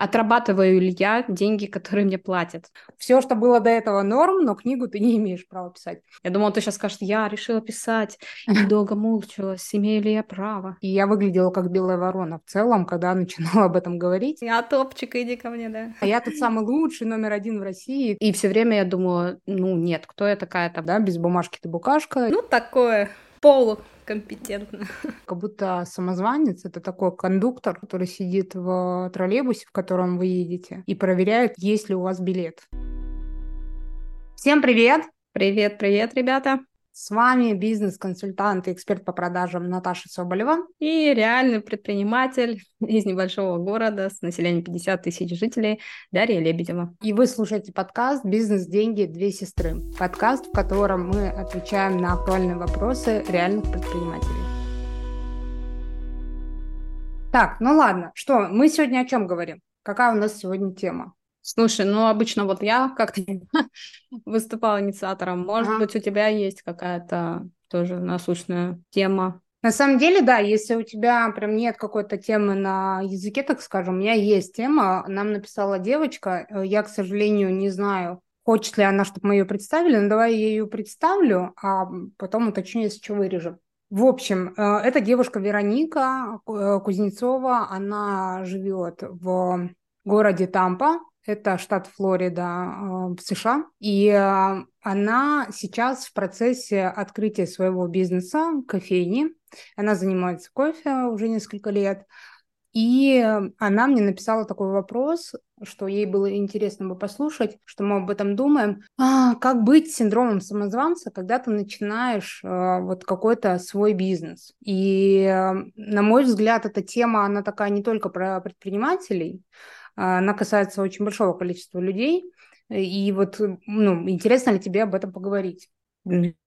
отрабатываю ли я деньги, которые мне платят. Все, что было до этого норм, но книгу ты не имеешь права писать. Я думала, ты сейчас скажешь, я решила писать, и долго мучилась, имею ли я право. И я выглядела как белая ворона в целом, когда начинала об этом говорить. Я топчик, иди ко мне, да. А я тут самый лучший, номер один в России. И все время я думала, ну нет, кто я такая-то? Да, без бумажки ты букашка. Ну, такое полукомпетентно. Как будто самозванец — это такой кондуктор, который сидит в троллейбусе, в котором вы едете, и проверяет, есть ли у вас билет. Всем привет! Привет, привет, ребята! С вами бизнес-консультант и эксперт по продажам Наташа Соболева. И реальный предприниматель из небольшого города с населением 50 тысяч жителей Дарья Лебедева. И вы слушаете подкаст «Бизнес, деньги, две сестры». Подкаст, в котором мы отвечаем на актуальные вопросы реальных предпринимателей. Так, ну ладно, что, мы сегодня о чем говорим? Какая у нас сегодня тема? Слушай, ну обычно вот я как-то выступала инициатором. Может ага. быть, у тебя есть какая-то тоже насущная тема? На самом деле, да, если у тебя прям нет какой-то темы на языке, так скажем, у меня есть тема. Нам написала девочка, э, я, к сожалению, не знаю, хочет ли она, чтобы мы ее представили, но давай я ее представлю, а потом уточню, если что, вырежем. В общем, э, это девушка Вероника э, Кузнецова, она живет в городе Тампа, это штат Флорида а, в США. И а, она сейчас в процессе открытия своего бизнеса, кофейни. Она занимается кофе уже несколько лет. И она мне написала такой вопрос, что ей было интересно бы послушать, что мы об этом думаем. А, как быть с синдромом самозванца, когда ты начинаешь а, вот какой-то свой бизнес? И, на мой взгляд, эта тема, она такая не только про предпринимателей, она касается очень большого количества людей. И вот, ну, интересно ли тебе об этом поговорить?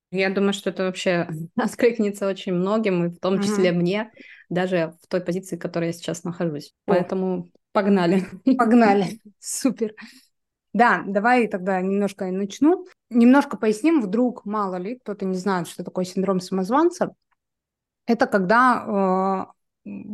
Я думаю, что это вообще откликнется очень многим, и в том числе uh-huh. мне, даже в той позиции, в которой я сейчас нахожусь. О. Поэтому погнали. Погнали. Супер. Да, давай тогда немножко начну. Немножко поясним, вдруг мало ли кто-то не знает, что такое синдром самозванца. Это когда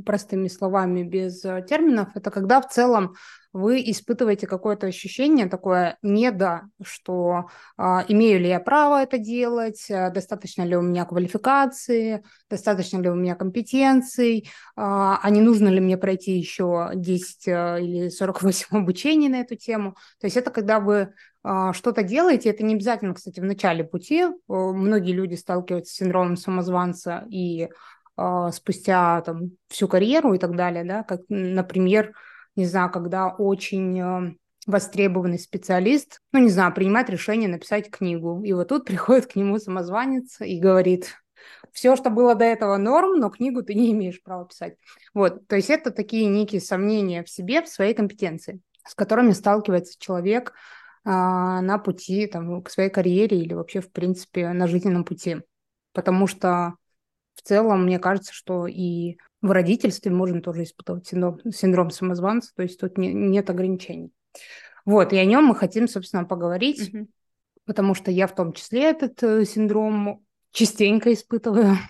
простыми словами, без э, терминов, это когда в целом вы испытываете какое-то ощущение такое не да, что а, имею ли я право это делать, а, достаточно ли у меня квалификации, достаточно ли у меня компетенций, а, а не нужно ли мне пройти еще 10 а, или 48 обучений на эту тему. То есть это когда вы а, что-то делаете, это не обязательно, кстати, в начале пути. Многие люди сталкиваются с синдромом самозванца и а, спустя там, всю карьеру и так далее, да, как, например, не знаю, когда очень а, востребованный специалист, ну, не знаю, принимает решение написать книгу. И вот тут приходит к нему самозванец и говорит, все, что было до этого норм, но книгу ты не имеешь права писать. Вот, то есть это такие некие сомнения в себе, в своей компетенции, с которыми сталкивается человек а, на пути там, к своей карьере или вообще, в принципе, на жизненном пути. Потому что в целом, мне кажется, что и в родительстве можно тоже испытывать синдром, синдром самозванца, то есть тут не, нет ограничений. Вот, и о нем мы хотим, собственно, поговорить, угу. потому что я в том числе этот э, синдром частенько испытываю.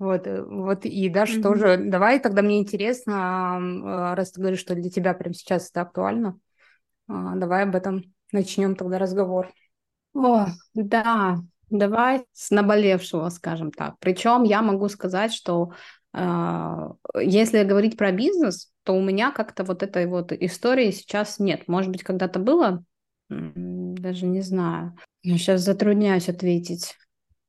Вот, э, вот и Даш mm-hmm. тоже. Давай тогда мне интересно, э, раз ты говоришь, что для тебя прямо сейчас это актуально, а, давай об этом начнем тогда разговор. О, да, Давай с наболевшего, скажем так. Причем я могу сказать, что э, если говорить про бизнес, то у меня как-то вот этой вот истории сейчас нет. Может быть, когда-то было, даже не знаю. Я сейчас затрудняюсь ответить.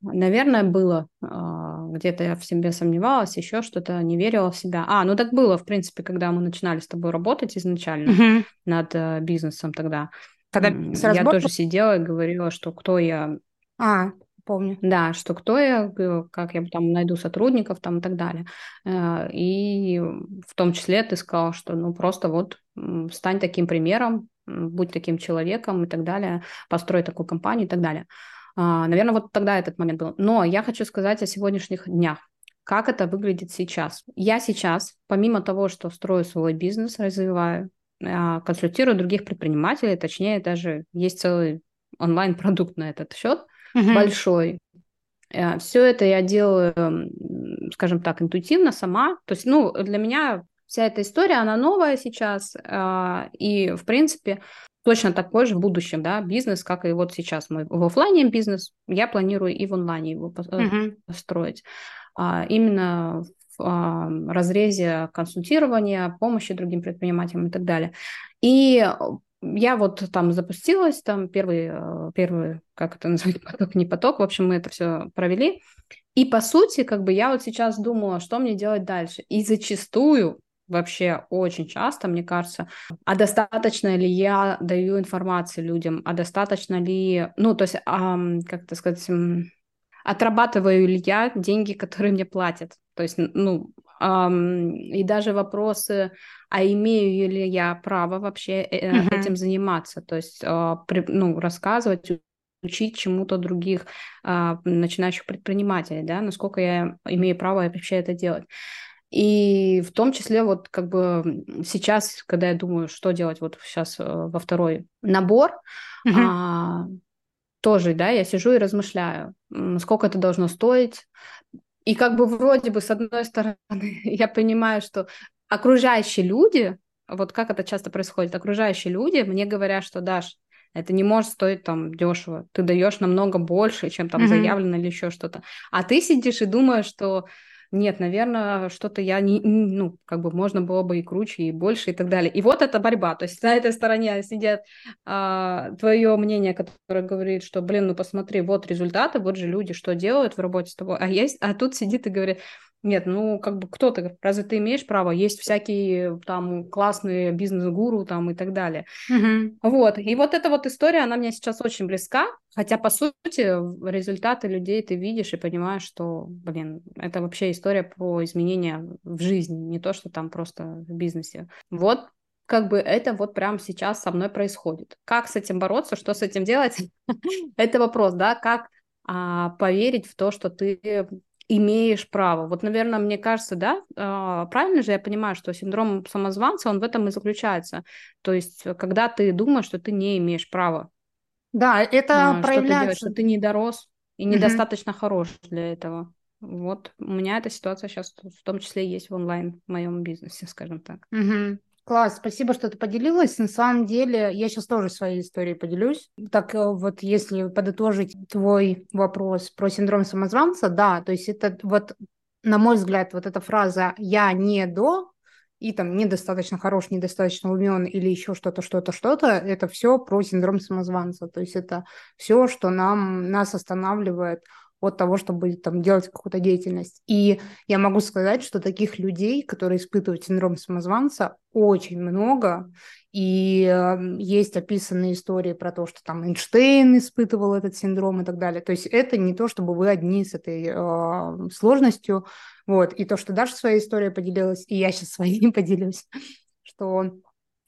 Наверное, было. Э, где-то я в себе сомневалась, еще что-то, не верила в себя. А, ну так было, в принципе, когда мы начинали с тобой работать изначально uh-huh. над э, бизнесом тогда. Когда я тоже сидела и говорила, что кто я а, помню. Да, что кто я, как я там найду сотрудников там и так далее. Э, и в том числе ты сказал, что ну просто вот стань таким примером, будь таким человеком и так далее, построй такую компанию и так далее. А, Наверное, вот тогда этот момент был. Но я хочу сказать о сегодняшних днях. Как это выглядит сейчас? Я сейчас, помимо того, что строю свой бизнес, развиваю, а, консультирую других предпринимателей, точнее, даже есть целый онлайн-продукт на этот счет – угу. большой. Э, Все это я делаю, скажем так, интуитивно сама. То есть, ну, для меня вся эта история, она новая сейчас, э, и, в принципе, точно такой же в будущем, да, бизнес, как и вот сейчас мой в офлайне бизнес, я планирую и в онлайне его mm-hmm. построить. А, именно в а, разрезе консультирования, помощи другим предпринимателям и так далее. И я вот там запустилась, там первый, э, первый, как это назвать, поток, не поток, в общем, мы это все провели. И по сути, как бы я вот сейчас думала, что мне делать дальше. И зачастую вообще очень часто, мне кажется, а достаточно ли я даю информации людям, а достаточно ли, ну, то есть, а, как это сказать, отрабатываю ли я деньги, которые мне платят. То есть, ну, и даже вопросы, а имею ли я право вообще mm-hmm. этим заниматься, то есть, при, ну, рассказывать, учить чему-то других э, начинающих предпринимателей, да, насколько я имею право вообще это делать. И в том числе вот как бы сейчас, когда я думаю, что делать вот сейчас э, во второй набор, mm-hmm. а, тоже, да, я сижу и размышляю, сколько это должно стоить. И как бы вроде бы с одной стороны я понимаю, что окружающие люди, вот как это часто происходит, окружающие люди мне говорят, что Даш, это не может стоить там дешево. Ты даешь намного больше, чем там mm-hmm. заявлено или еще что-то. А ты сидишь и думаешь, что нет, наверное, что-то я не, ну, как бы можно было бы и круче, и больше, и так далее. И вот эта борьба, то есть на этой стороне сидят а, твое мнение, которое говорит, что, блин, ну посмотри, вот результаты, вот же люди что делают в работе с тобой, а есть, а тут сидит и говорит, нет, ну, как бы кто ты, разве ты имеешь право? Есть всякие там классные бизнес-гуру там и так далее. Mm-hmm. Вот, и вот эта вот история, она мне сейчас очень близка, хотя, по сути, результаты людей ты видишь и понимаешь, что, блин, это вообще история про изменения в жизни, не то, что там просто в бизнесе. Вот как бы это вот прямо сейчас со мной происходит. Как с этим бороться, что с этим делать, это вопрос, да, как а, поверить в то, что ты имеешь право. Вот, наверное, мне кажется, да, а, правильно же я понимаю, что синдром самозванца, он в этом и заключается. То есть, когда ты думаешь, что ты не имеешь права. Да, это а, проявляется... Что ты, делаешь, что ты не дорос и недостаточно угу. хорош для этого. Вот у меня эта ситуация сейчас в том числе есть в онлайн в моем бизнесе, скажем так. Угу. Класс, спасибо, что ты поделилась. На самом деле, я сейчас тоже своей историей поделюсь. Так э, вот, если подытожить твой вопрос про синдром самозванца, да, то есть это вот, на мой взгляд, вот эта фраза «я не до», и там недостаточно хорош, недостаточно умен или еще что-то, что-то, что-то, это все про синдром самозванца. То есть это все, что нам, нас останавливает от того, чтобы там делать какую-то деятельность. И я могу сказать, что таких людей, которые испытывают синдром самозванца, очень много. И э, есть описанные истории про то, что там Эйнштейн испытывал этот синдром и так далее. То есть это не то, чтобы вы одни с этой э, сложностью. Вот. И то, что Даша своей историей поделилась, и я сейчас своей поделюсь, что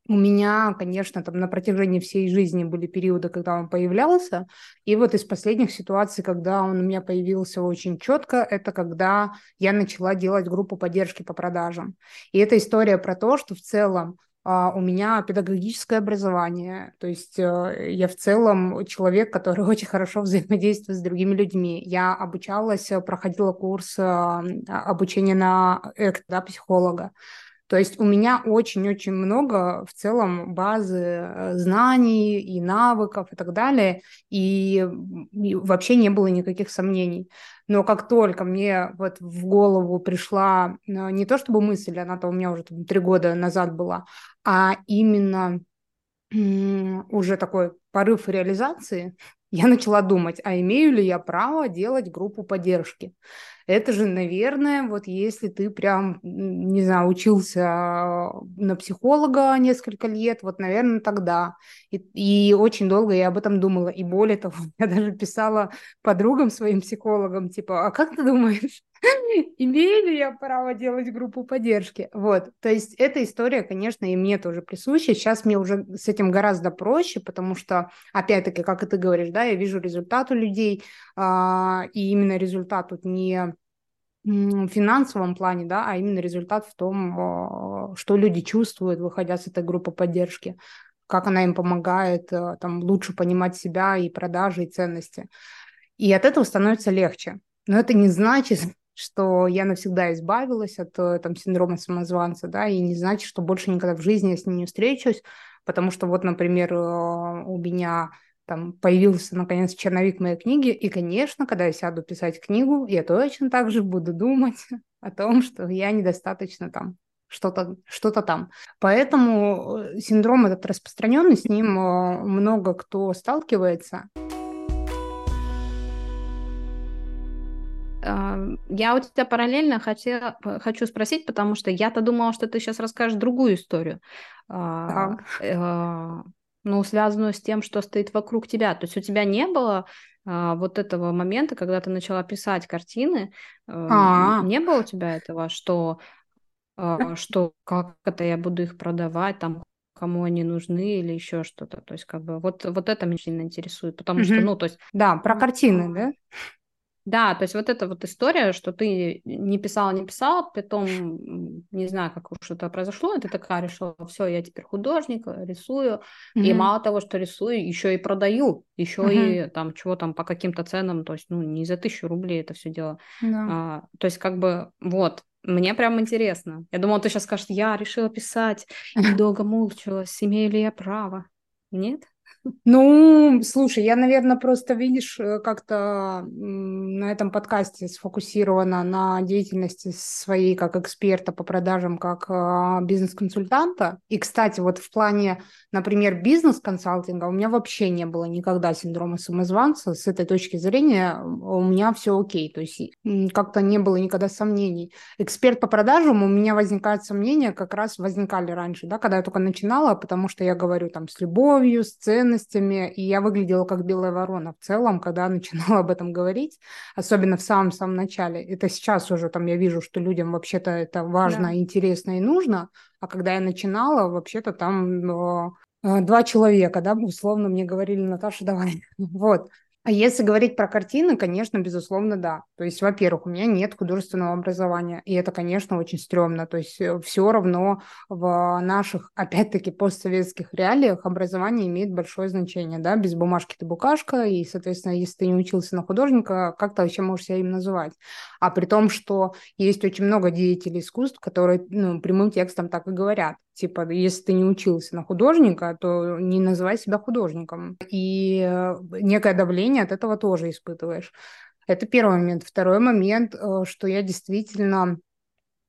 у меня, конечно, там на протяжении всей жизни были периоды, когда он появлялся, и вот из последних ситуаций, когда он у меня появился очень четко, это когда я начала делать группу поддержки по продажам. И это история про то, что в целом Uh, у меня педагогическое образование, то есть uh, я в целом человек, который очень хорошо взаимодействует с другими людьми. Я обучалась, проходила курс uh, обучения на ЭКТ, да, психолога. То есть у меня очень-очень много в целом базы э, знаний и навыков и так далее, и, вообще не было никаких сомнений. Но как только мне вот в голову пришла э, не то чтобы мысль, она-то у меня уже там, три года назад была, а именно уже такой порыв реализации, я начала думать, а имею ли я право делать группу поддержки? Это же, наверное, вот если ты прям, не знаю, учился на психолога несколько лет, вот, наверное, тогда. И, и очень долго я об этом думала. И более того, я даже писала подругам своим психологам, типа, а как ты думаешь, имею ли я право делать группу поддержки? Вот, то есть эта история, конечно, и мне тоже присуща. Сейчас мне уже с этим гораздо проще, потому что, опять-таки, как и ты говоришь, да, я вижу результат у людей, а, и именно результат тут не финансовом плане, да, а именно результат в том, а, что люди чувствуют, выходя с этой группы поддержки, как она им помогает а, там лучше понимать себя и продажи, и ценности. И от этого становится легче. Но это не значит, что я навсегда избавилась от э, там, синдрома самозванца, да, и не значит, что больше никогда в жизни я с ним не встречусь, потому что вот, например, э, у меня там появился наконец черновик моей книги, и, конечно, когда я сяду писать книгу, я точно так же буду думать о том, что я недостаточно там что-то что там. Поэтому э, синдром этот распространенный, с ним э, много кто сталкивается. Я у тебя параллельно хотела, хочу спросить, потому что я-то думала, что ты сейчас расскажешь другую историю. Так. А, ну, связанную с тем, что стоит вокруг тебя. То есть у тебя не было а, вот этого момента, когда ты начала писать картины, А-а-а. не было у тебя этого, что, а, что как это я буду их продавать, там, кому они нужны или еще что-то. То есть как бы вот, вот это меня сильно интересует, потому угу. что, ну, то есть... Да, про картины, да? Да, то есть вот эта вот история, что ты не писала, не писала, потом, не знаю, как уж это произошло, и ты такая решила, все, я теперь художник, рисую, mm-hmm. и мало того, что рисую, еще и продаю, еще mm-hmm. и там чего там по каким-то ценам, то есть, ну, не за тысячу рублей это все дело. Yeah. А, то есть как бы вот, мне прям интересно. Я думала, ты сейчас скажешь, я решила писать, и долго мучилась, имею ли я право. Нет? Ну, слушай, я, наверное, просто, видишь, э, как-то на этом подкасте сфокусирована на деятельности своей как эксперта по продажам, как а, бизнес-консультанта. И, кстати, вот в плане, например, бизнес-консалтинга у меня вообще не было никогда синдрома самозванца. С этой точки зрения у меня все окей. То есть как-то не было никогда сомнений. Эксперт по продажам у меня возникают сомнения, как раз возникали раньше, да, когда я только начинала, потому что я говорю там с любовью, с ценностью, ценностями, и я выглядела как белая ворона в целом, когда начинала об этом говорить, особенно в самом-самом начале. Это сейчас уже там я вижу, что людям вообще-то это важно, да. интересно и нужно, а когда я начинала, вообще-то там э, два человека, да, условно мне говорили, Наташа, давай. вот. А если говорить про картины, конечно, безусловно, да. То есть, во-первых, у меня нет художественного образования, и это, конечно, очень стрёмно. То есть э, все равно в наших, опять-таки, постсоветских реалиях образование имеет большое значение, да, без бумажки ты букашка, и, соответственно, если ты не учился на художника, как ты вообще можешь себя им называть? А при том, что есть очень много деятелей искусств, которые, ну, прямым текстом так и говорят. Типа, если ты не учился на художника, то не называй себя художником. И э, некое давление от этого тоже испытываешь. Это первый момент. Второй момент, э, что я действительно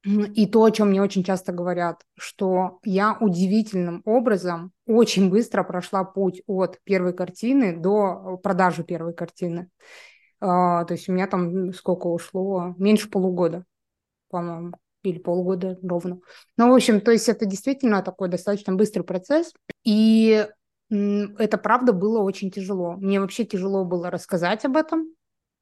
и то, о чем мне очень часто говорят, что я удивительным образом очень быстро прошла путь от первой картины до продажи первой картины. А, то есть у меня там сколько ушло? Меньше полугода, по-моему или полгода ровно. Ну, в общем, то есть это действительно такой достаточно быстрый процесс, и это правда было очень тяжело. Мне вообще тяжело было рассказать об этом,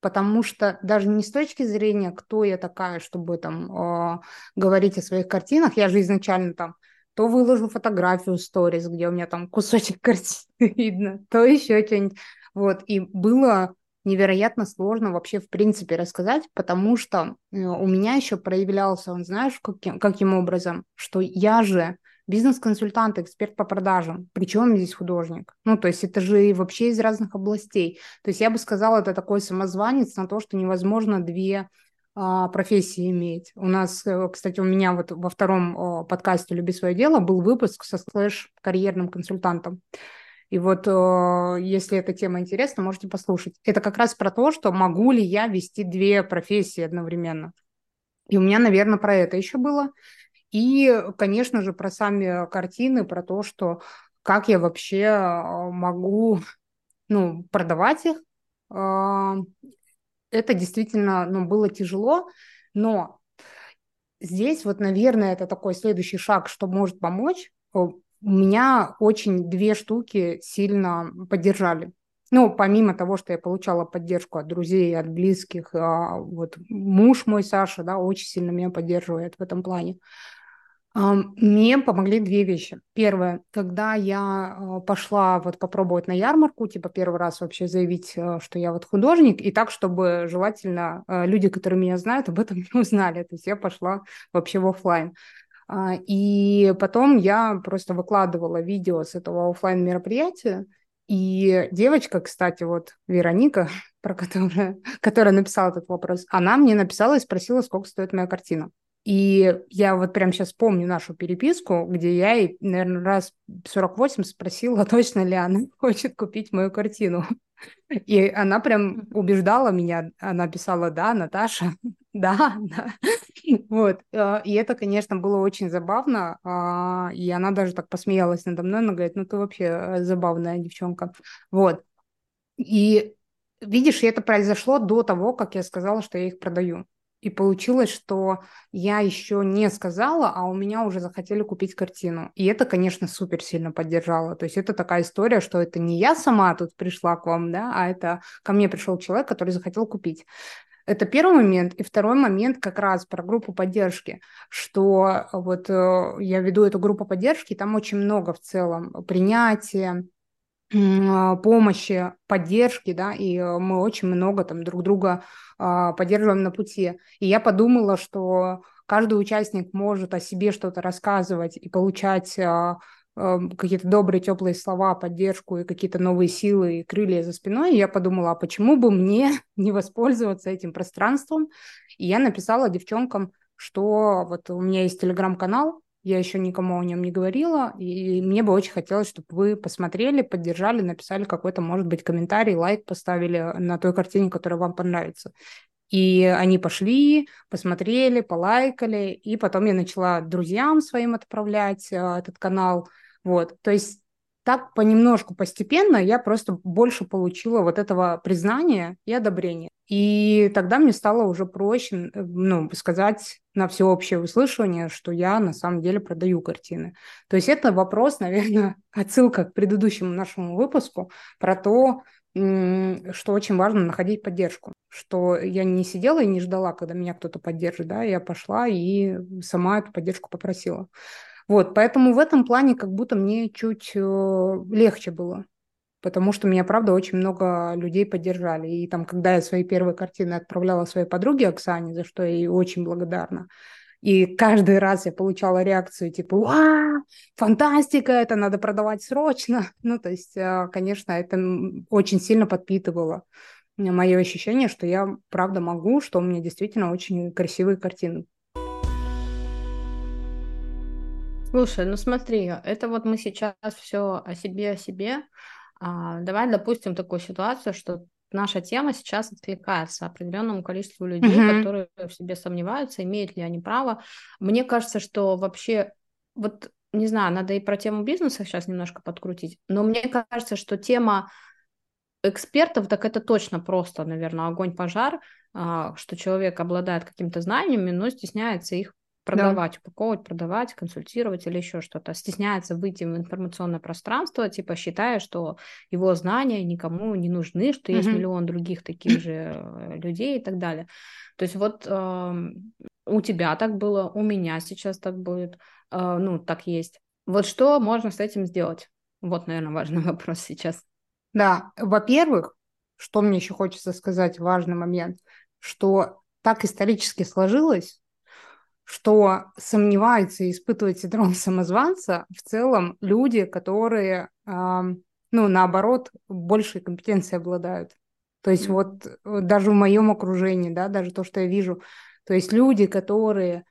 потому что даже не с точки зрения, кто я такая, чтобы там э, говорить о своих картинах, я же изначально там то выложу фотографию сторис, где у меня там кусочек картины видно, то еще что-нибудь. Вот, и было невероятно сложно вообще в принципе рассказать, потому что э, у меня еще проявлялся, он знаешь, каким, каким образом, что я же бизнес-консультант, эксперт по продажам, причем здесь художник. Ну, то есть это же вообще из разных областей. То есть я бы сказала, это такой самозванец на то, что невозможно две а, профессии иметь. У нас, э, кстати, у меня вот во втором подкасте «Люби свое дело» был выпуск со слэш-карьерным консультантом. И вот э, если эта тема интересна, можете послушать. Это как раз про то, что могу ли я вести две профессии одновременно. И у меня, наверное, про это еще было. И, конечно же, про сами картины, про то, что как я вообще э, могу ну, продавать их. Э, это действительно ну, было тяжело, но здесь вот, наверное, это такой следующий шаг, что может помочь меня очень две штуки сильно поддержали. Ну, помимо того, что я получала поддержку от друзей, от близких, а, вот муж мой, Саша, да, очень сильно меня поддерживает в этом плане. Мне помогли две вещи. Первое, когда я а, пошла вот попробовать на ярмарку, типа первый раз вообще заявить, а, что я вот художник, и так, чтобы желательно люди, которые меня знают, об этом не узнали. То есть я пошла вообще в офлайн. А, и потом я просто выкладывала видео с этого офлайн мероприятия, И девочка, кстати, вот Вероника, про которую, которая написала этот вопрос, она мне написала и спросила, сколько стоит моя картина. И я вот прям сейчас помню нашу переписку, где я ей, наверное, раз 48 спросила, точно ли она хочет купить мою картину. И она прям убеждала меня, она писала, да, Наташа, да, да. Вот. Э, и это, конечно, было очень забавно. А, и она даже так посмеялась надо мной, она говорит, ну ты вообще забавная девчонка. Вот. И видишь, это произошло до того, как я сказала, что я их продаю. И получилось, что я еще не сказала, а у меня уже захотели купить картину. И это, конечно, супер сильно поддержало. То есть это такая история, что это не я сама тут пришла к вам, да, а это ко мне пришел человек, который захотел купить. Это первый момент. И второй момент как раз про группу поддержки, что вот э, я веду эту группу поддержки, там очень много в целом принятия, помощи, поддержки, да, и э, мы очень много там друг друга а, поддерживаем на пути. И я подумала, что каждый участник может о себе что-то рассказывать и получать а, какие-то добрые, теплые слова, поддержку и какие-то новые силы и крылья за спиной, и я подумала, а почему бы мне не воспользоваться этим пространством? И я написала девчонкам, что вот у меня есть телеграм-канал, я еще никому о нем не говорила, и мне бы очень хотелось, чтобы вы посмотрели, поддержали, написали какой-то, может быть, комментарий, лайк поставили на той картине, которая вам понравится. И они пошли, посмотрели, полайкали, и потом я начала друзьям своим отправлять э, этот канал. Вот, то есть так понемножку, постепенно я просто больше получила вот этого признания и одобрения. И тогда мне стало уже проще э, ну, сказать на всеобщее услышание, что я на самом деле продаю картины. То есть это вопрос, наверное, отсылка к предыдущему нашему выпуску про то, что очень важно находить поддержку, что я не сидела и не ждала, когда меня кто-то поддержит, да, я пошла и сама эту поддержку попросила. Вот, поэтому в этом плане как будто мне чуть э, легче было, потому что меня, правда, очень много людей поддержали. И там, когда я свои первые картины отправляла своей подруге Оксане, за что я ей очень благодарна, и каждый раз я получала реакцию типа «Ва, фантастика, это надо продавать срочно!» Ну, то есть, э, конечно, это очень сильно подпитывало мое ощущение, что я правда могу, что у меня действительно очень красивые картины Слушай, ну смотри, это вот мы сейчас все о себе, о себе. А, давай допустим такую ситуацию, что наша тема сейчас откликается определенному количеству людей, uh-huh. которые в себе сомневаются, имеют ли они право. Мне кажется, что вообще, вот не знаю, надо и про тему бизнеса сейчас немножко подкрутить, но мне кажется, что тема экспертов, так это точно просто, наверное, огонь-пожар, а, что человек обладает какими-то знаниями, но стесняется их продавать, да. упаковывать, продавать, консультировать или еще что-то. Стесняется выйти в информационное пространство, типа считая, что его знания никому не нужны, что есть mm-hmm. миллион других таких же э, людей и так далее. То есть вот э, у тебя так было, у меня сейчас так будет, э, ну, так есть. Вот что можно с этим сделать? Вот, наверное, важный вопрос сейчас. Да, во-первых, что мне еще хочется сказать, важный момент, что так исторически сложилось, что сомневаются и испытывают синдром самозванца в целом люди, которые, ну, наоборот, большей компетенцией обладают. То есть mm-hmm. вот даже в моем окружении, да, даже то, что я вижу, то есть люди, которые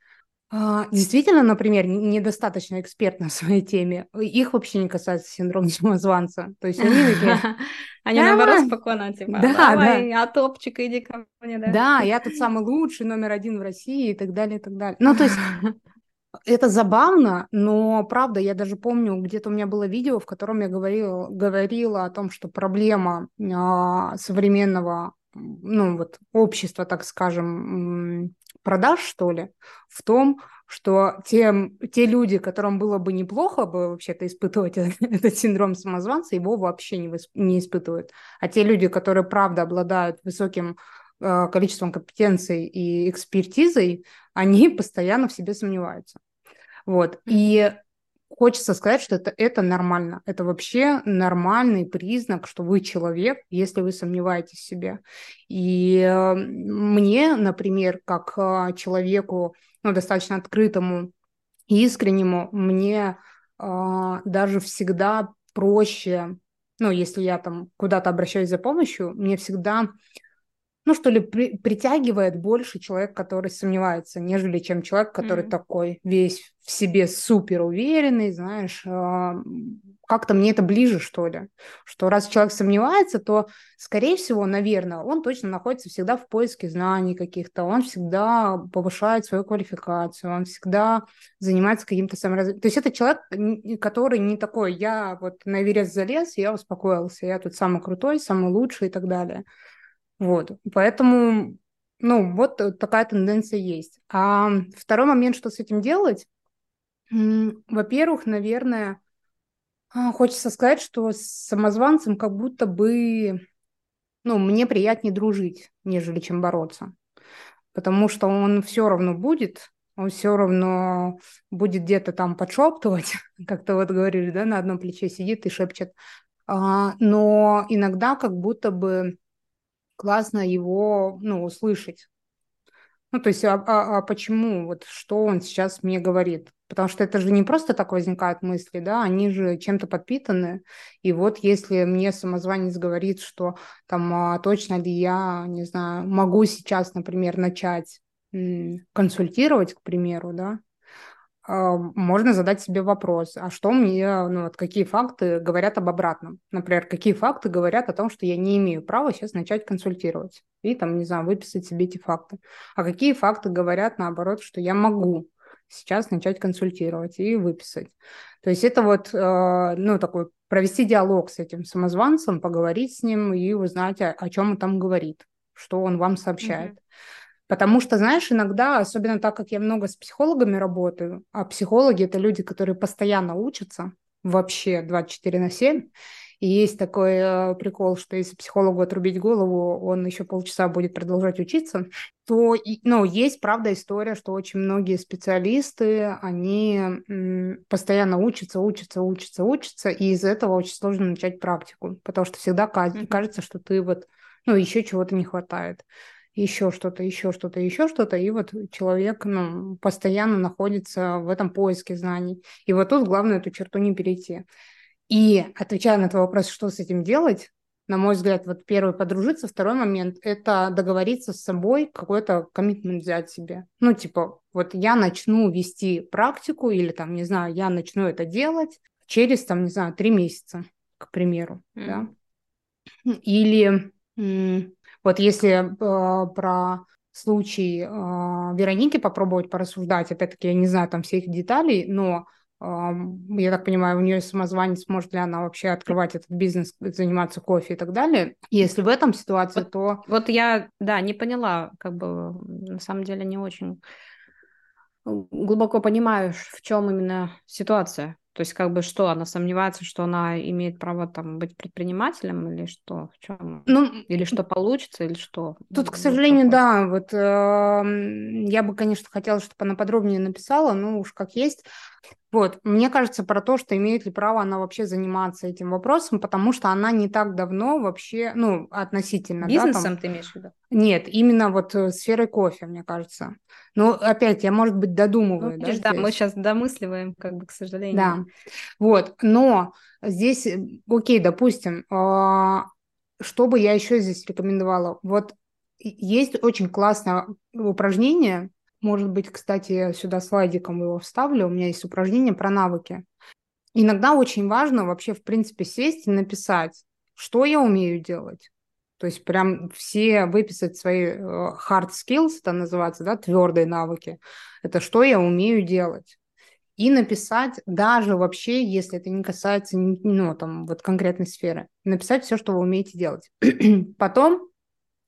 действительно, например, недостаточно экспертны в своей теме. Их вообще не касается синдром самозванца. То есть они такие... Они наоборот спокойно, типа, давай, а топчик, иди ко мне, да? Да, я тут самый лучший, номер один в России и так далее, и так далее. Ну, то есть это забавно, но правда, я даже помню, где-то у меня было видео, в котором я говорила, говорила о том, что проблема а, современного ну, вот, общества, так скажем, продаж, что ли, в том, что те, те люди, которым было бы неплохо бы вообще-то испытывать этот синдром самозванца, его вообще не, не испытывают. А те люди, которые правда обладают высоким э, количеством компетенций и экспертизой, они постоянно в себе сомневаются. Вот. И хочется сказать, что это, это нормально. Это вообще нормальный признак, что вы человек, если вы сомневаетесь в себе. И э, мне, например, как э, человеку ну, достаточно открытому искреннему, мне э, даже всегда проще ну, если я там куда-то обращаюсь за помощью, мне всегда ну, что ли, при, притягивает больше человек, который сомневается, нежели чем человек, который mm-hmm. такой весь в себе супер уверенный, знаешь, э, как-то мне это ближе, что ли, что раз человек сомневается, то, скорее всего, наверное, он точно находится всегда в поиске знаний каких-то, он всегда повышает свою квалификацию, он всегда занимается каким-то саморазвитием. То есть это человек, который не такой, я вот на Эверест залез, я успокоился, я тут самый крутой, самый лучший и так далее. Вот, поэтому, ну, вот такая тенденция есть. А второй момент, что с этим делать, во-первых, наверное, а, хочется сказать, что с самозванцем как будто бы, ну, мне приятнее дружить, нежели чем бороться. Потому что он все равно будет, он все равно будет где-то там подшептывать, как то вот говорили, да, на одном плече сидит и шепчет. А, но иногда как будто бы классно его, ну, услышать. Ну, то есть, а, а, а почему, вот что он сейчас мне говорит? Потому что это же не просто так возникают мысли, да, они же чем-то подпитаны. И вот если мне самозванец говорит, что там а, точно ли я, не знаю, могу сейчас, например, начать консультировать, к примеру, да, можно задать себе вопрос, а что мне, ну вот какие факты говорят об обратном? Например, какие факты говорят о том, что я не имею права сейчас начать консультировать и там, не знаю, выписать себе эти факты. А какие факты говорят наоборот, что я могу сейчас начать консультировать и выписать. То есть это вот, э, ну, такой провести диалог с этим самозванцем, поговорить с ним и узнать, о, о чем он там говорит, что он вам сообщает. Mm-hmm. Потому что, знаешь, иногда, особенно так как я много с психологами работаю, а психологи – это люди, которые постоянно учатся, вообще 24 на 7, и есть такой э, прикол, что если психологу отрубить голову, он еще полчаса будет продолжать учиться, то, ну, есть, правда, история, что очень многие специалисты, они постоянно учатся, учатся, учатся, учатся, и из-за этого очень сложно начать практику, потому что всегда кажется, что ты вот, ну, еще чего-то не хватает еще что-то, еще что-то, еще что-то, и вот человек ну, постоянно находится в этом поиске знаний. И вот тут главное эту черту не перейти. И отвечая на твой вопрос, что с этим делать, на мой взгляд, вот первый подружиться, второй момент – это договориться с собой, какой-то коммитмент взять себе. Ну, типа, вот я начну вести практику или там, не знаю, я начну это делать через, там, не знаю, три месяца, к примеру, mm-hmm. да. Или вот если э, про случай э, Вероники попробовать порассуждать, опять-таки, я не знаю там всех деталей, но э, я так понимаю, у нее самозванец, может ли она вообще открывать этот бизнес, заниматься кофе и так далее. Если в этом ситуации, вот, то... Вот я, да, не поняла, как бы, на самом деле, не очень глубоко понимаю, в чем именно ситуация. То есть, как бы что, она сомневается, что она имеет право там быть предпринимателем или что? В чем? Ну, или что получится, или что? Тут, к сожалению, да, вот э, я бы, конечно, хотела, чтобы она подробнее написала, ну уж как есть. Вот, мне кажется, про то, что имеет ли право она вообще заниматься этим вопросом, потому что она не так давно вообще, ну, относительно. Бизнесом да, там... ты имеешь в виду? Нет, именно вот э, сферой кофе, мне кажется. Но опять, я, может быть, додумываю. Ну, видишь, да, да мы сейчас домысливаем, как бы, к сожалению. Да, вот, но здесь, э, окей, допустим, а, что бы я еще здесь рекомендовала? Вот есть очень классное упражнение, может быть, кстати, сюда слайдиком его вставлю. У меня есть упражнение про навыки. Иногда очень важно вообще, в принципе, сесть и написать, что я умею делать. То есть прям все выписать свои э, hard skills, это называется, да, твердые навыки. Это что я умею делать. И написать даже вообще, если это не касается, ну, там, вот конкретной сферы, написать все, что вы умеете делать. Потом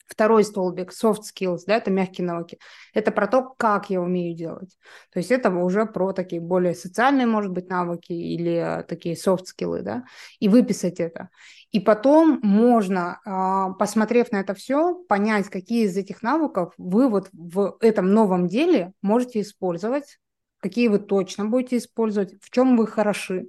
Второй столбик soft skills, да, это мягкие навыки. Это про то, как я умею делать. То есть это уже про такие более социальные, может быть, навыки или такие soft skills, да, и выписать это. И потом можно, а, посмотрев на это все, понять, какие из этих навыков вы вот в этом новом деле можете использовать, какие вы точно будете использовать, в чем вы хороши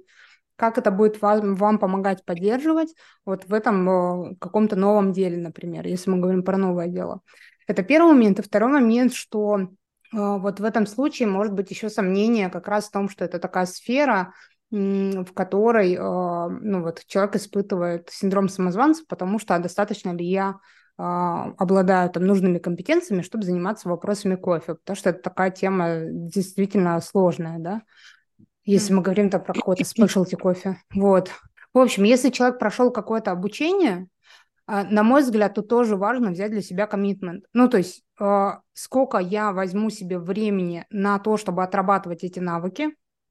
как это будет вам, вам помогать поддерживать вот в этом э, каком-то новом деле, например, если мы говорим про новое дело. Это первый момент. И второй момент, что э, вот в этом случае может быть еще сомнение как раз в том, что это такая сфера, в которой ну, вот, человек испытывает синдром самозванца, потому что достаточно ли я обладаю там нужными компетенциями, чтобы заниматься вопросами кофе, потому что это такая тема действительно сложная, да, если мы говорим там про какой-то спешлти кофе. Вот. В общем, если человек прошел какое-то обучение, а, на мой взгляд, тут тоже важно взять для себя коммитмент. Ну, то есть, а, сколько я возьму себе времени на то, чтобы отрабатывать эти навыки,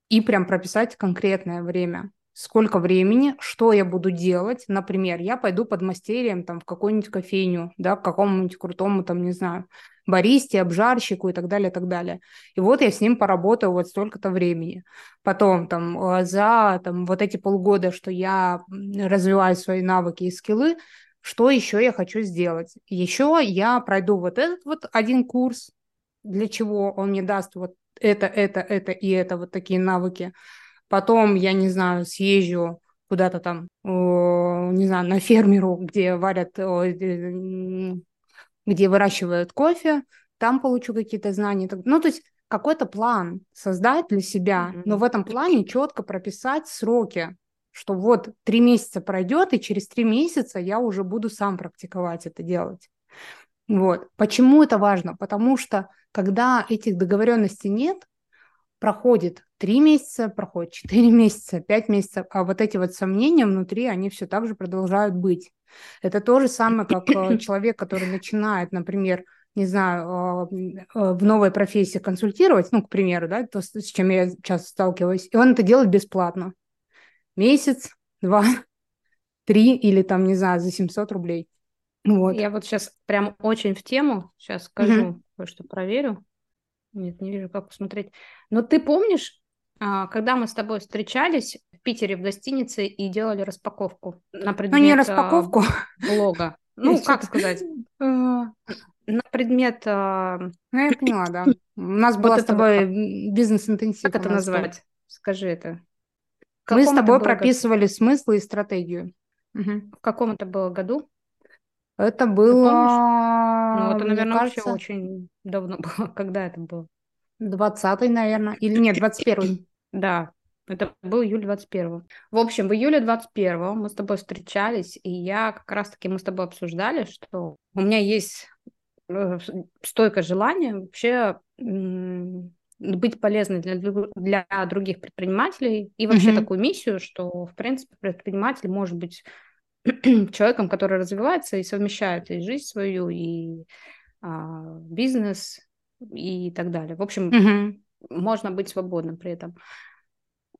и прям прописать конкретное время. Сколько времени, что я буду делать. Например, я пойду под мастерием там, в какую-нибудь кофейню, да, к какому-нибудь крутому, там, не знаю, баристе, обжарщику и так далее, и так далее. И вот я с ним поработаю вот столько-то времени. Потом там а, за там, вот эти полгода, что я развиваю свои навыки и скиллы, что еще я хочу сделать? Еще я пройду вот этот вот один курс, для чего он мне даст вот это, это, это и это, вот такие навыки. Потом, я не знаю, съезжу куда-то там, не знаю, на фермеру, где варят, где выращивают кофе, там получу какие-то знания. Ну, то есть какой-то план создать для себя, но в этом плане четко прописать сроки, что вот три месяца пройдет, и через три месяца я уже буду сам практиковать это делать. Вот. Почему это важно? Потому что когда этих договоренностей нет, проходит три месяца, проходит четыре месяца, пять месяцев, а вот эти вот сомнения внутри, они все так же продолжают быть. Это то же самое, как э, человек, который начинает, например, не знаю, э, в новой профессии консультировать, ну, к примеру, да, то, с чем я часто сталкиваюсь, и он это делает бесплатно месяц, два, три или там, не знаю, за 700 рублей. Вот. Я вот сейчас прям очень в тему, сейчас скажу, угу. кое-что проверю. Нет, не вижу, как посмотреть. Но ты помнишь, а, когда мы с тобой встречались в Питере в гостинице и делали распаковку на предмет... Ну, не распаковку. Блога. Ну, как сказать? А. На предмет... Ну, я поняла, да. У нас была с тобой бизнес-интенсив. Как это назвать? Скажи это. Мы с тобой прописывали смысл и стратегию. В каком это было году? Это было... Ну, это, наверное, кажется... вообще очень давно было. Когда это было? 20-й, наверное. Или нет, 21-й. Да, это был июль 21 В общем, в июле 21 мы с тобой встречались, и я как раз-таки, мы с тобой обсуждали, что у меня есть э, стойкое желание вообще быть полезной для, для других предпринимателей и вообще mm-hmm. такую миссию, что, в принципе, предприниматель может быть человеком, который развивается и совмещает и жизнь свою, и а, бизнес, и так далее. В общем, mm-hmm. можно быть свободным при этом.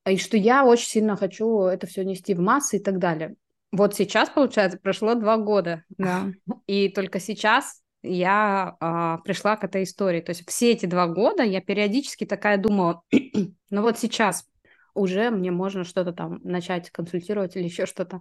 И что я очень сильно хочу это все нести в массы и так далее. Вот сейчас, получается, прошло два года. Да. И только сейчас я а, пришла к этой истории. То есть все эти два года я периодически такая думала, ну вот сейчас уже мне можно что-то там начать консультировать или еще что-то.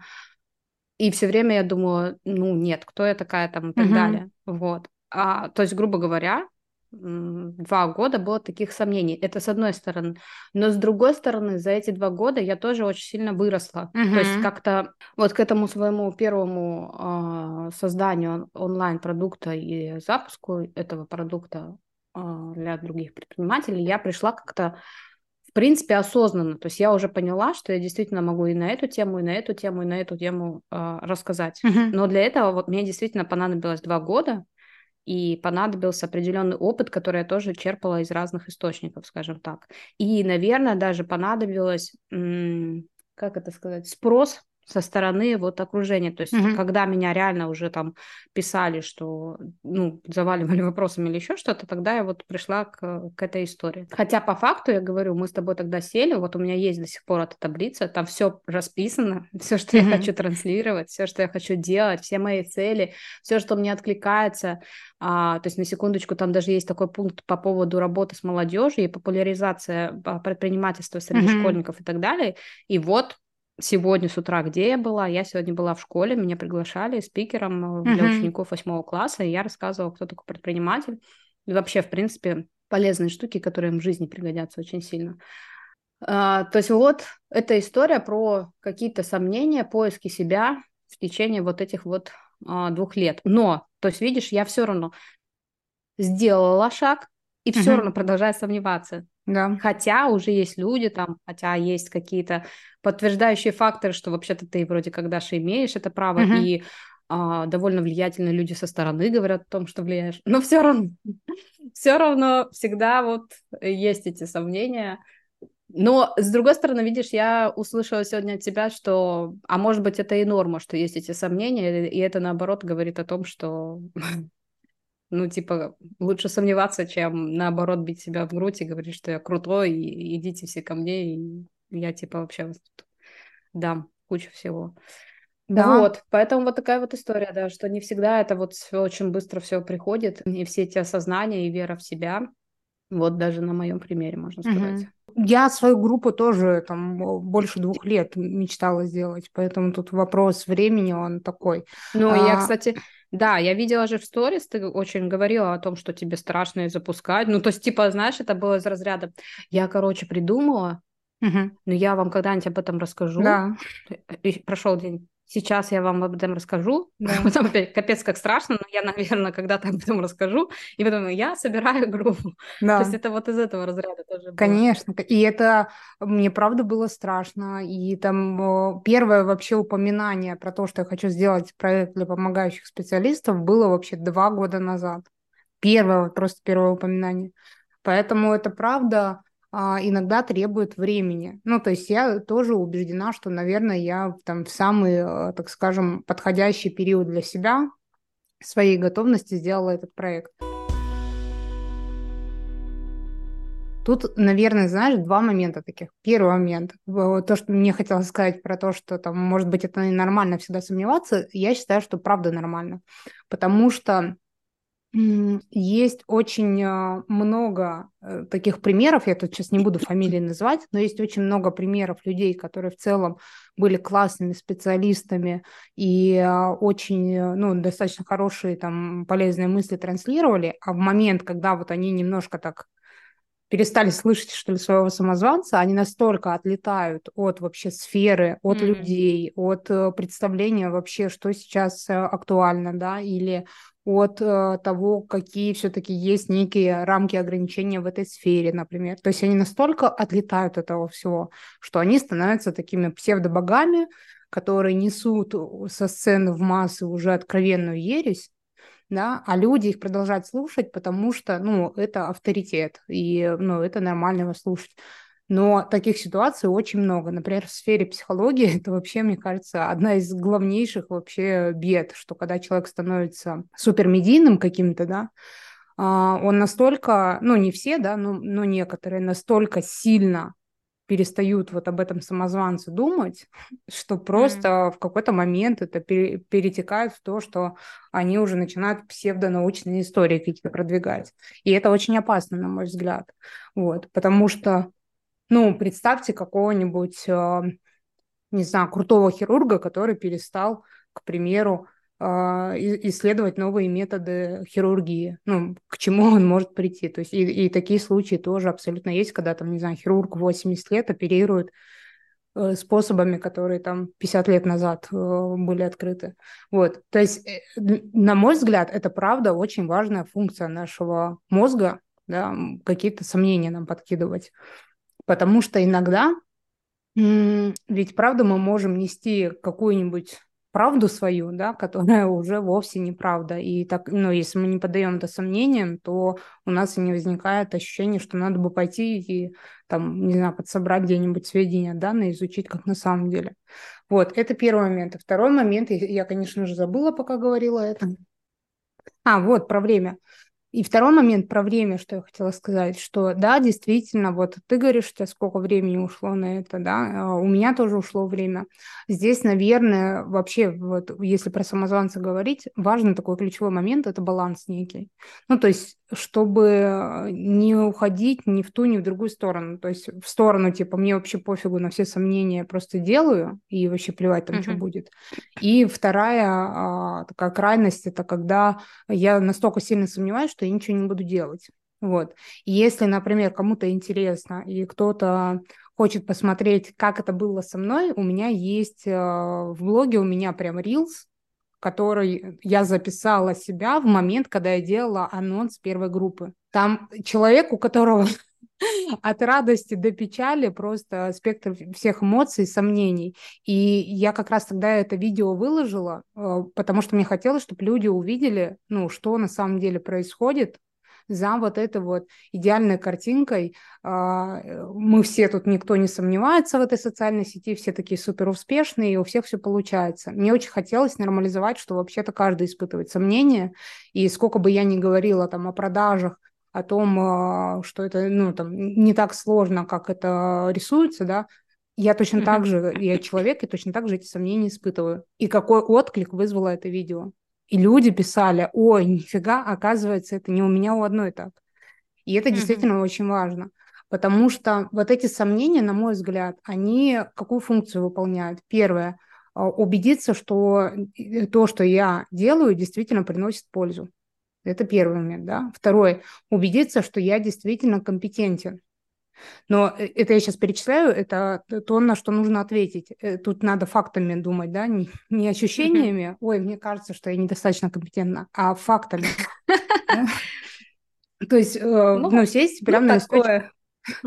И все время я думала, ну нет, кто я такая там и так uh-huh. далее. Вот. А, то есть, грубо говоря, два года было таких сомнений. Это с одной стороны. Но с другой стороны, за эти два года я тоже очень сильно выросла. Uh-huh. То есть как-то вот к этому своему первому э, созданию онлайн-продукта и запуску этого продукта э, для других предпринимателей я пришла как-то принципе, осознанно. То есть я уже поняла, что я действительно могу и на эту тему, и на эту тему, и на эту тему э, рассказать. Uh-huh. Но для этого вот мне действительно понадобилось два года, и понадобился определенный опыт, который я тоже черпала из разных источников, скажем так. И, наверное, даже понадобилось, как это сказать, спрос со стороны вот окружения. То есть, mm-hmm. когда меня реально уже там писали, что, ну, заваливали вопросами или еще что-то, тогда я вот пришла к, к этой истории. Хотя по факту, я говорю, мы с тобой тогда сели, вот у меня есть до сих пор эта таблица, там все расписано, все, что mm-hmm. я хочу транслировать, все, что я хочу делать, все мои цели, все, что мне откликается. А, то есть, на секундочку, там даже есть такой пункт по поводу работы с молодежью и популяризация а, предпринимательства среди mm-hmm. школьников и так далее. И вот сегодня с утра, где я была. Я сегодня была в школе, меня приглашали спикером для uh-huh. учеников восьмого класса, и я рассказывала, кто такой предприниматель. И вообще, в принципе, полезные штуки, которые им в жизни пригодятся очень сильно. А, то есть вот эта история про какие-то сомнения, поиски себя в течение вот этих вот а, двух лет. Но, то есть, видишь, я все равно сделала шаг и uh-huh. все равно продолжаю сомневаться. Да. Хотя уже есть люди там, хотя есть какие-то подтверждающие факторы, что вообще-то ты вроде как даже имеешь это право, uh-huh. и а, довольно влиятельные люди со стороны говорят о том, что влияешь. Но все равно, все равно всегда вот есть эти сомнения. Но, с другой стороны, видишь, я услышала сегодня от тебя, что, а может быть, это и норма, что есть эти сомнения, и это, наоборот, говорит о том, что, ну, типа, лучше сомневаться, чем, наоборот, бить себя в грудь и говорить, что я крутой, и идите все ко мне, и я, типа, вообще дам кучу всего. Да. Вот, поэтому вот такая вот история, да, что не всегда это вот все очень быстро все приходит, и все эти осознания и вера в себя, вот даже на моем примере, можно сказать. Угу. Я свою группу тоже там больше двух лет мечтала сделать, поэтому тут вопрос времени, он такой. Ну, а... я, кстати, да, я видела же в сторис, ты очень говорила о том, что тебе страшно запускать. Ну, то есть, типа, знаешь, это было из разряда. Я, короче, придумала, угу. но я вам когда-нибудь об этом расскажу. Да. И прошел день. Сейчас я вам об этом расскажу. Да. Потом опять капец как страшно, но я, наверное, когда-то об этом расскажу. И потом я собираю группу. Да. То есть это вот из этого разряда тоже. Было. Конечно. И это мне правда было страшно. И там первое вообще упоминание про то, что я хочу сделать проект для помогающих специалистов, было вообще два года назад. Первое, просто первое упоминание. Поэтому это правда иногда требует времени. Ну, то есть я тоже убеждена, что, наверное, я там в самый, э, так скажем, подходящий период для себя своей готовности сделала этот проект. Тут, наверное, знаешь, два момента таких. Первый момент, то, что мне хотелось сказать про то, что там, может быть, это нормально всегда сомневаться, я считаю, что правда нормально. Потому что есть очень а, много э, таких примеров, я тут сейчас не буду фамилии называть, но есть очень много примеров людей, которые в целом были классными специалистами и а, очень, э, ну, достаточно хорошие там полезные мысли транслировали, а в момент, когда вот они немножко так перестали слышать, что ли, своего самозванца, они настолько отлетают от вообще сферы, от mm-hmm. людей, от э, представления вообще, что сейчас актуально, да, или от э, того, какие все-таки есть некие рамки ограничения в этой сфере, например. То есть они настолько отлетают от этого всего, что они становятся такими псевдобогами, которые несут со сцены в массы уже откровенную ересь, да, а люди их продолжают слушать, потому что, ну, это авторитет, и, ну, это нормально его слушать. Но таких ситуаций очень много. Например, в сфере психологии это вообще, мне кажется, одна из главнейших вообще бед, что когда человек становится супермедийным каким-то, да, а, он настолько, ну не все, да, но, но некоторые настолько сильно перестают вот об этом самозванце думать, что просто mm. в какой-то момент это перетекает в то, что они уже начинают псевдонаучные истории какие-то продвигать. И это очень опасно, на мой взгляд. Вот, потому что ну, представьте какого-нибудь, а, не знаю, крутого хирурга, который перестал, к примеру, а, исследовать новые методы хирургии, ну, к чему он может прийти. То есть и, и такие случаи тоже абсолютно есть, когда там, не знаю, хирург 80 лет оперирует э, способами, которые там 50 лет назад э, были открыты. Вот, то есть, э, на мой взгляд, это правда очень важная функция нашего мозга, да, какие-то сомнения нам подкидывать. Потому что иногда, ведь правда мы можем нести какую-нибудь правду свою, да, которая уже вовсе не правда. И так, ну, если мы не подаем это сомнениям, то у нас и не возникает ощущение, что надо бы пойти и там, не знаю, подсобрать где-нибудь сведения, данные, изучить, как на самом деле. Вот, это первый момент. И второй момент, я, конечно же, забыла, пока говорила это. А, вот, про время. И второй момент про время, что я хотела сказать, что да, действительно, вот ты говоришь, у тебя сколько времени ушло на это, да, а у меня тоже ушло время. Здесь, наверное, вообще, вот если про самозванца говорить, важный такой ключевой момент – это баланс некий. Ну, то есть, чтобы не уходить ни в ту, ни в другую сторону. То есть в сторону, типа, мне вообще пофигу на все сомнения, просто делаю, и вообще плевать там, uh-huh. что будет. И вторая а, такая крайность – это когда я настолько сильно сомневаюсь, что я ничего не буду делать. Вот. Если, например, кому-то интересно, и кто-то хочет посмотреть, как это было со мной, у меня есть э, в блоге, у меня прям Reels, который я записала себя в момент, когда я делала анонс первой группы. Там человек, у которого от радости до печали, просто спектр всех эмоций, сомнений. И я как раз тогда это видео выложила, э, потому что мне хотелось, чтобы люди увидели, ну, что на самом деле происходит, за вот этой вот идеальной картинкой. А, мы все тут, никто не сомневается в этой социальной сети, все такие супер успешные, и у всех все получается. Мне очень хотелось нормализовать, что вообще-то каждый испытывает сомнения, и сколько бы я ни говорила там о продажах, о том, а, что это ну, там, не так сложно, как это рисуется, да, я точно так же, я человек, и точно так же эти сомнения испытываю. И какой отклик вызвало это видео. И люди писали, ой, нифига, оказывается, это не у меня у одной так. И это действительно очень важно. Потому что вот эти сомнения, на мой взгляд, они какую функцию выполняют? Первое, а, убедиться, что э, то, что я делаю, действительно приносит пользу. Это первый момент, да. Второй, убедиться, что я действительно компетентен. Но э, это я сейчас перечисляю, это то, на что нужно ответить. Э, тут надо фактами думать, да, не, не ощущениями. Ой, мне кажется, что я недостаточно компетентна, а фактами. То есть, э, ну, ну сесть прямо на листочек,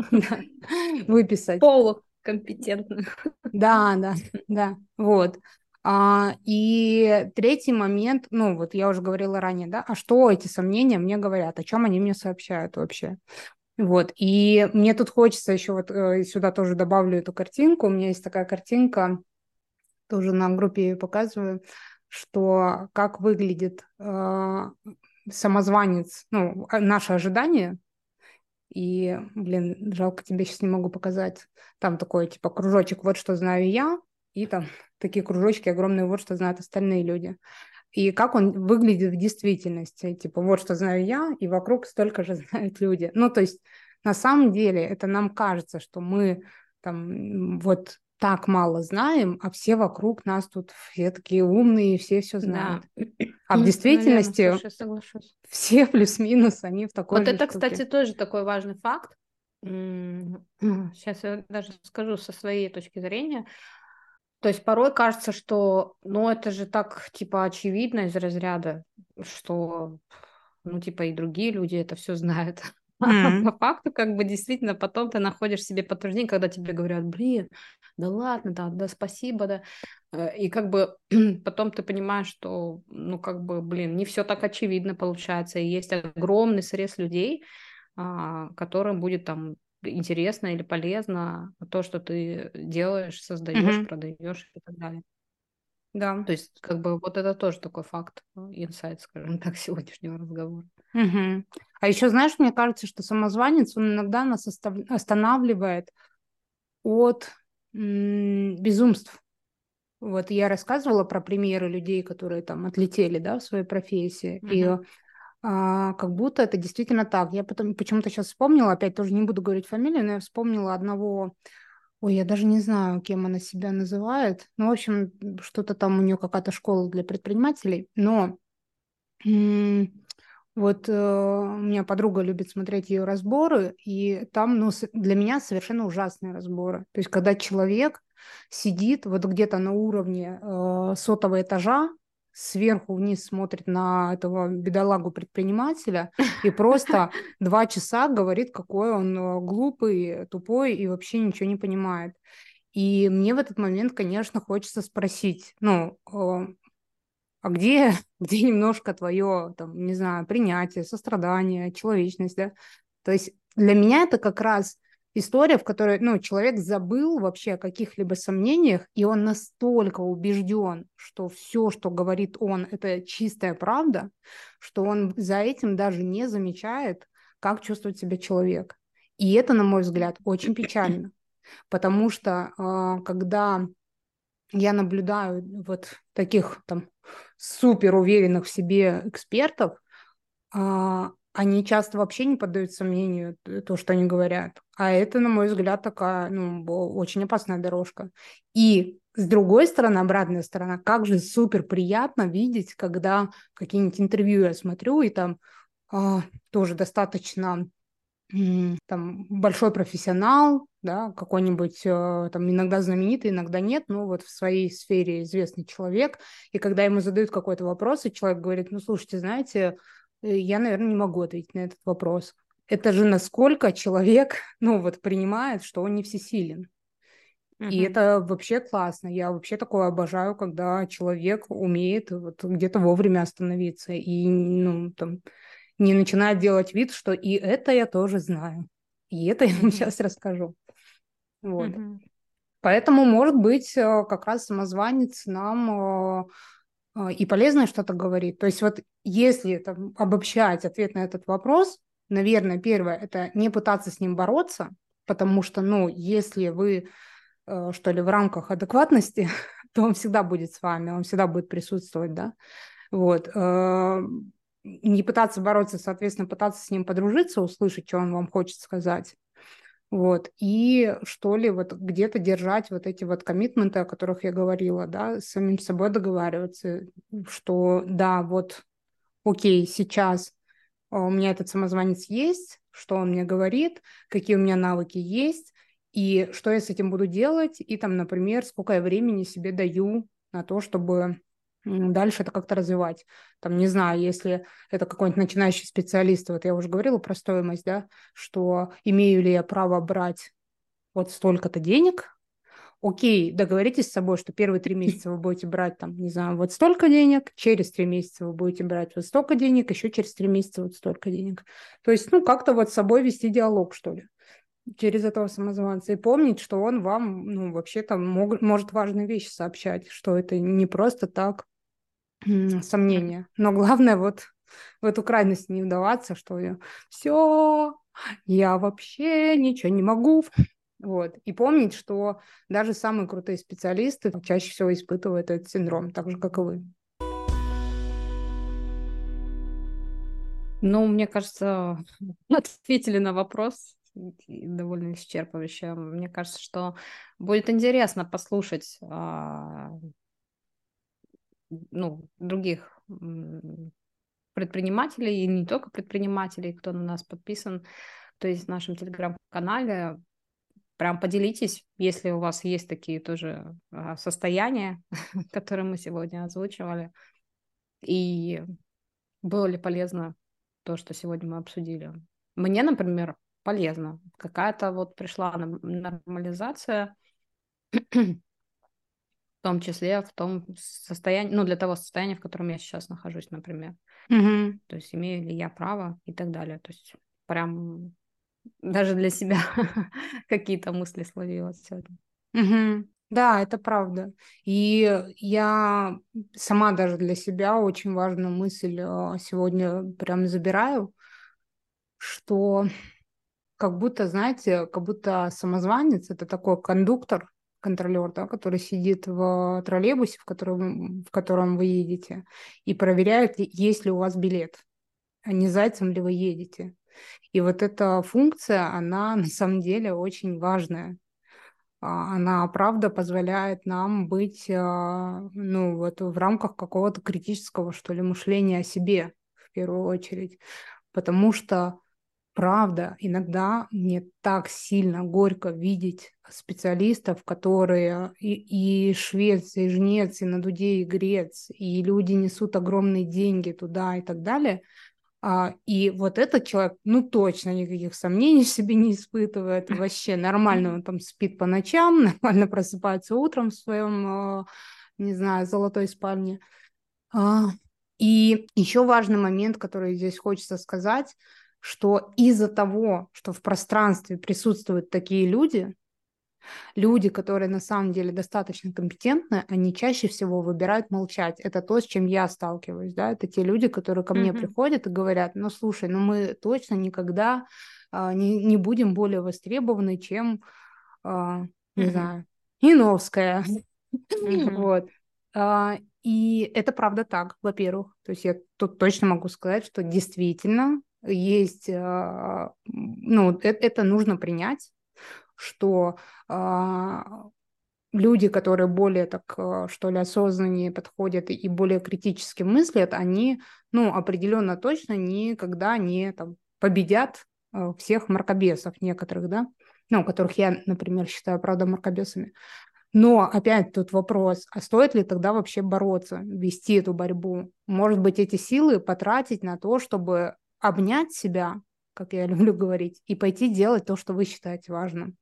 выписать. Полукомпетентно. Да, да, да, вот. А, и третий момент, ну вот я уже говорила ранее, да, а что эти сомнения мне говорят, о чем они мне сообщают вообще? Вот, и мне тут хочется еще вот э, сюда тоже добавлю эту картинку. У меня есть такая картинка, тоже на группе ее показываю, что как выглядит э, самозванец, ну, а, наше ожидание. И, блин, жалко, тебе сейчас не могу показать. Там такой, типа, кружочек, вот что знаю я, и там такие кружочки огромные, вот что знают остальные люди. И как он выглядит в действительности. Типа, вот что знаю я, и вокруг столько же знают люди. Ну, то есть, на самом деле, это нам кажется, что мы там вот так мало знаем, а все вокруг нас тут все такие умные, все все знают. Да. А в действительности Наверное, слушай, все плюс-минус, они в такой Вот это, штуке. кстати, тоже такой важный факт. Сейчас я даже скажу со своей точки зрения. То есть порой кажется, что, ну, это же так, типа, очевидно из разряда, что, ну, типа, и другие люди это все знают. Mm-hmm. По факту, как бы, действительно, потом ты находишь себе подтверждение, когда тебе говорят, блин, да ладно, да, да, спасибо, да. Э, и как бы потом ты понимаешь, что, ну, как бы, блин, не все так очевидно получается, и есть огромный срез людей, а, которым будет там интересно или полезно то, что ты делаешь, создаешь, mm-hmm. продаешь и так далее. Да. То есть, как бы, вот это тоже такой факт, инсайт, скажем так, сегодняшнего разговора. Угу. А еще, знаешь, мне кажется, что самозванец, он иногда нас останавливает от безумств. Вот я рассказывала про примеры людей, которые там отлетели, да, в своей профессии, угу. и а, как будто это действительно так. Я потом почему-то сейчас вспомнила, опять тоже не буду говорить фамилию, но я вспомнила одного, ой, я даже не знаю, кем она себя называет, ну, в общем, что-то там у нее какая-то школа для предпринимателей, но вот э, у меня подруга любит смотреть ее разборы, и там, ну, для меня совершенно ужасные разборы. То есть, когда человек сидит вот где-то на уровне э, сотого этажа, сверху вниз смотрит на этого бедолагу предпринимателя и просто два часа говорит, какой он э, глупый, тупой и вообще ничего не понимает. И мне в этот момент, конечно, хочется спросить, ну, э, а где, где немножко твое, там, не знаю, принятие, сострадание, человечность, да? То есть для меня это как раз история, в которой ну, человек забыл вообще о каких-либо сомнениях, и он настолько убежден, что все, что говорит он, это чистая правда, что он за этим даже не замечает, как чувствует себя человек. И это, на мой взгляд, очень печально, потому что а, когда я наблюдаю вот таких там супер уверенных в себе экспертов, а, они часто вообще не поддают сомнению то, что они говорят. А это, на мой взгляд, такая ну, очень опасная дорожка. И с другой стороны, обратная сторона, как же супер приятно видеть, когда какие-нибудь интервью я смотрю, и там а, тоже достаточно там большой профессионал, да, какой-нибудь э, там иногда знаменитый, иногда нет, но вот в своей сфере известный человек, и когда ему задают какой-то вопрос, и человек говорит, ну, слушайте, знаете, Э, я, наверное, не могу ответить на этот вопрос. это же насколько человек, ну вот, принимает, что он не всесилен. И это вообще классно. Я вообще такое обожаю, когда человек умеет вот где-то вовремя остановиться и ну, там, не начинает делать вид, что и это я тоже знаю. И это я вам сейчас расскажу. Вот. Поэтому, может быть, э, как раз самозванец нам э, э, и полезно что-то говорит. То есть вот если там, обобщать ответ на этот вопрос, наверное, первое – это не пытаться с ним бороться, потому что, ну, если вы Э, что ли, в рамках адекватности, то он всегда будет с вами, он всегда будет присутствовать, да. Вот. Э, не пытаться бороться, соответственно, пытаться с ним подружиться, услышать, что он вам хочет сказать. Вот. И что ли, вот где-то держать вот эти вот коммитменты, о которых я говорила, да, с самим собой договариваться, что да, вот, окей, сейчас у меня этот самозванец есть, что он мне говорит, какие у меня навыки есть, и что я с этим буду делать, и там, например, сколько я времени себе даю на то, чтобы дальше это как-то развивать. Там, не знаю, если это какой-нибудь начинающий специалист, вот я уже говорила про стоимость, да, что имею ли я право брать вот столько-то денег, окей, договоритесь с собой, что первые три месяца вы будете брать, там, не знаю, вот столько денег, через три месяца вы будете брать вот столько денег, еще через три месяца вот столько денег. То есть, ну, как-то вот с собой вести диалог, что ли через этого самозванца и помнить, что он вам, ну, вообще-то мог, может важные вещи сообщать, что это не просто так сомнения. Но главное вот в эту крайность не вдаваться, что все, я вообще ничего не могу. Вот. И помнить, что даже самые крутые специалисты чаще всего испытывают этот синдром, так же, как и вы. Ну, мне кажется, ответили на вопрос довольно исчерпывающе. Мне кажется, что будет интересно послушать а, ну, других предпринимателей, и не только предпринимателей, кто на нас подписан, то есть в нашем телеграм-канале. Прям поделитесь, если у вас есть такие тоже а, состояния, которые мы сегодня озвучивали, и было ли полезно то, что сегодня мы обсудили. Мне, например, полезно. Какая-то вот пришла нормализация, в том числе в том состоянии, ну, для того состояния, в котором я сейчас нахожусь, например. Угу. То есть имею ли я право и так далее. То есть прям даже для себя какие-то мысли словила сегодня. Угу. Да, это правда. И я сама даже для себя очень важную мысль а, сегодня прям забираю, что как будто, знаете, как будто самозванец – это такой кондуктор, контролер, да, который сидит в троллейбусе, в котором, в котором вы едете, и проверяет, есть ли у вас билет, а не зайцем ли вы едете. И вот эта функция, она на самом деле очень важная. А, она, правда, позволяет нам быть, а, ну, вот в рамках какого-то критического, что ли, мышления о себе, в первую очередь. Потому что Правда, иногда мне так сильно горько видеть специалистов, которые и, и швец, и жнец, и на дуде, и грец, и люди несут огромные деньги туда и так далее. А, и вот этот человек, ну точно никаких сомнений в себе не испытывает, вообще нормально он там спит по ночам, нормально просыпается утром в своем, а, не знаю, золотой спальне. А, и еще важный момент, который здесь хочется сказать – что из-за того, что в пространстве присутствуют такие люди, люди, которые на самом деле достаточно компетентны, они чаще всего выбирают молчать. Это то, с чем я сталкиваюсь, да, это те люди, которые ко мне mm-hmm. приходят и говорят, ну слушай, ну мы точно никогда а, не, не будем более востребованы, чем, а, не mm-hmm. знаю, Иновская. Mm-hmm. Вот. А, и это правда так, во-первых. То есть я тут точно могу сказать, что действительно есть, а, ну, это, нужно принять, что а, люди, которые более так, а, что ли, осознаннее подходят и более критически мыслят, они, ну, определенно точно никогда не там, победят всех мракобесов некоторых, да, ну, которых я, например, считаю, правда, мракобесами. Но опять тут вопрос, а стоит ли тогда вообще бороться, вести эту борьбу? Может быть, эти силы потратить на то, чтобы обнять себя, как я люблю говорить, и пойти делать то, что вы считаете важным.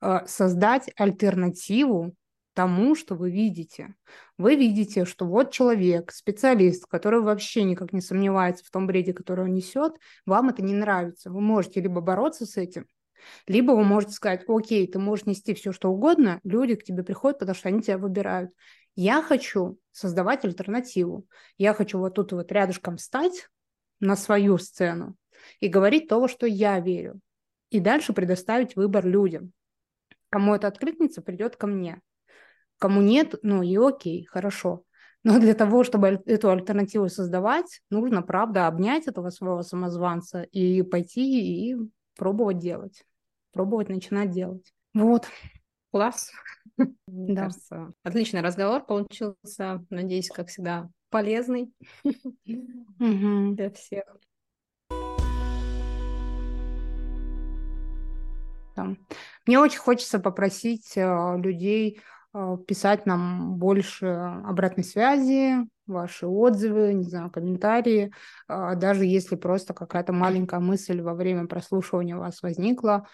Э, создать альтернативу тому, что вы видите. Вы видите, что вот человек, специалист, который вообще никак не сомневается в том бреде, который он несет, вам это не нравится. Вы можете либо бороться с этим, либо вы можете сказать, окей, ты можешь нести все, что угодно, люди к тебе приходят, потому что они тебя выбирают. Я хочу создавать альтернативу. Я хочу вот тут вот рядышком встать на свою сцену и говорить то, во что я верю. И дальше предоставить выбор людям. Кому это откликнется, придет ко мне. Кому нет, ну и окей, хорошо. Но для того, чтобы эту альтернативу создавать, нужно, правда, обнять этого своего самозванца и пойти и пробовать делать. Пробовать начинать делать. Вот. Класс. Мне да. кажется, отличный разговор получился. Надеюсь, как всегда, полезный для всех. Мне очень хочется попросить э, людей э, писать нам больше обратной связи, ваши отзывы, не знаю, комментарии, э, даже если просто какая-то маленькая мысль во время прослушивания у вас возникла,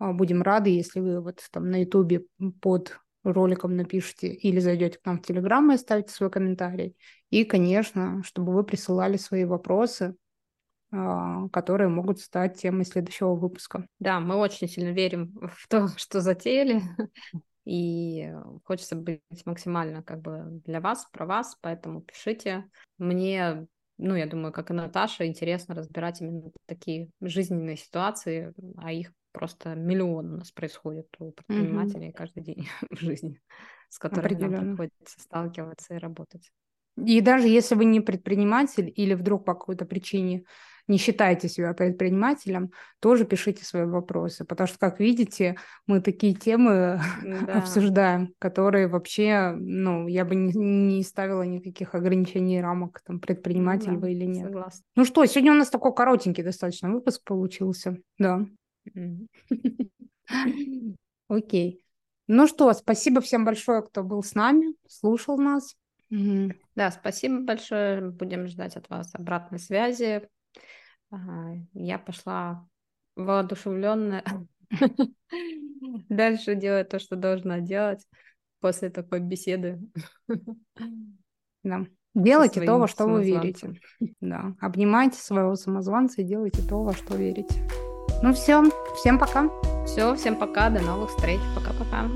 будем рады, если вы вот там на ютубе под роликом напишите или зайдете к нам в Телеграм и оставите свой комментарий. И, конечно, чтобы вы присылали свои вопросы, а, которые могут стать темой следующего выпуска. Да, мы очень сильно верим в то, что затеяли, и хочется быть максимально как бы для вас, про вас, поэтому пишите. Мне, ну, я думаю, как и Наташа, интересно разбирать именно такие жизненные ситуации, а их просто миллион у нас происходит у предпринимателей mm-hmm. каждый день в жизни, с которыми нам приходится сталкиваться и работать. И даже если вы не предприниматель или вдруг по какой-то причине не считаете себя предпринимателем, тоже пишите свои вопросы, потому что, как видите, мы такие темы да. обсуждаем, которые вообще, ну, я бы не, не ставила никаких ограничений рамок, там, предприниматель да, вы или нет. Согласна. Ну что, сегодня у нас такой коротенький достаточно выпуск получился, да. Окей. Ну что, спасибо всем большое, кто был с нами, слушал нас. Да, спасибо большое. Будем ждать от вас обратной связи. Я пошла воодушевленная дальше делать то, что должна делать после такой беседы. Да. Делайте то, во что вы верите. Да. Обнимайте своего самозванца и делайте то, во что верите. Ну все, всем пока. Все, всем пока, до новых встреч. Пока-пока.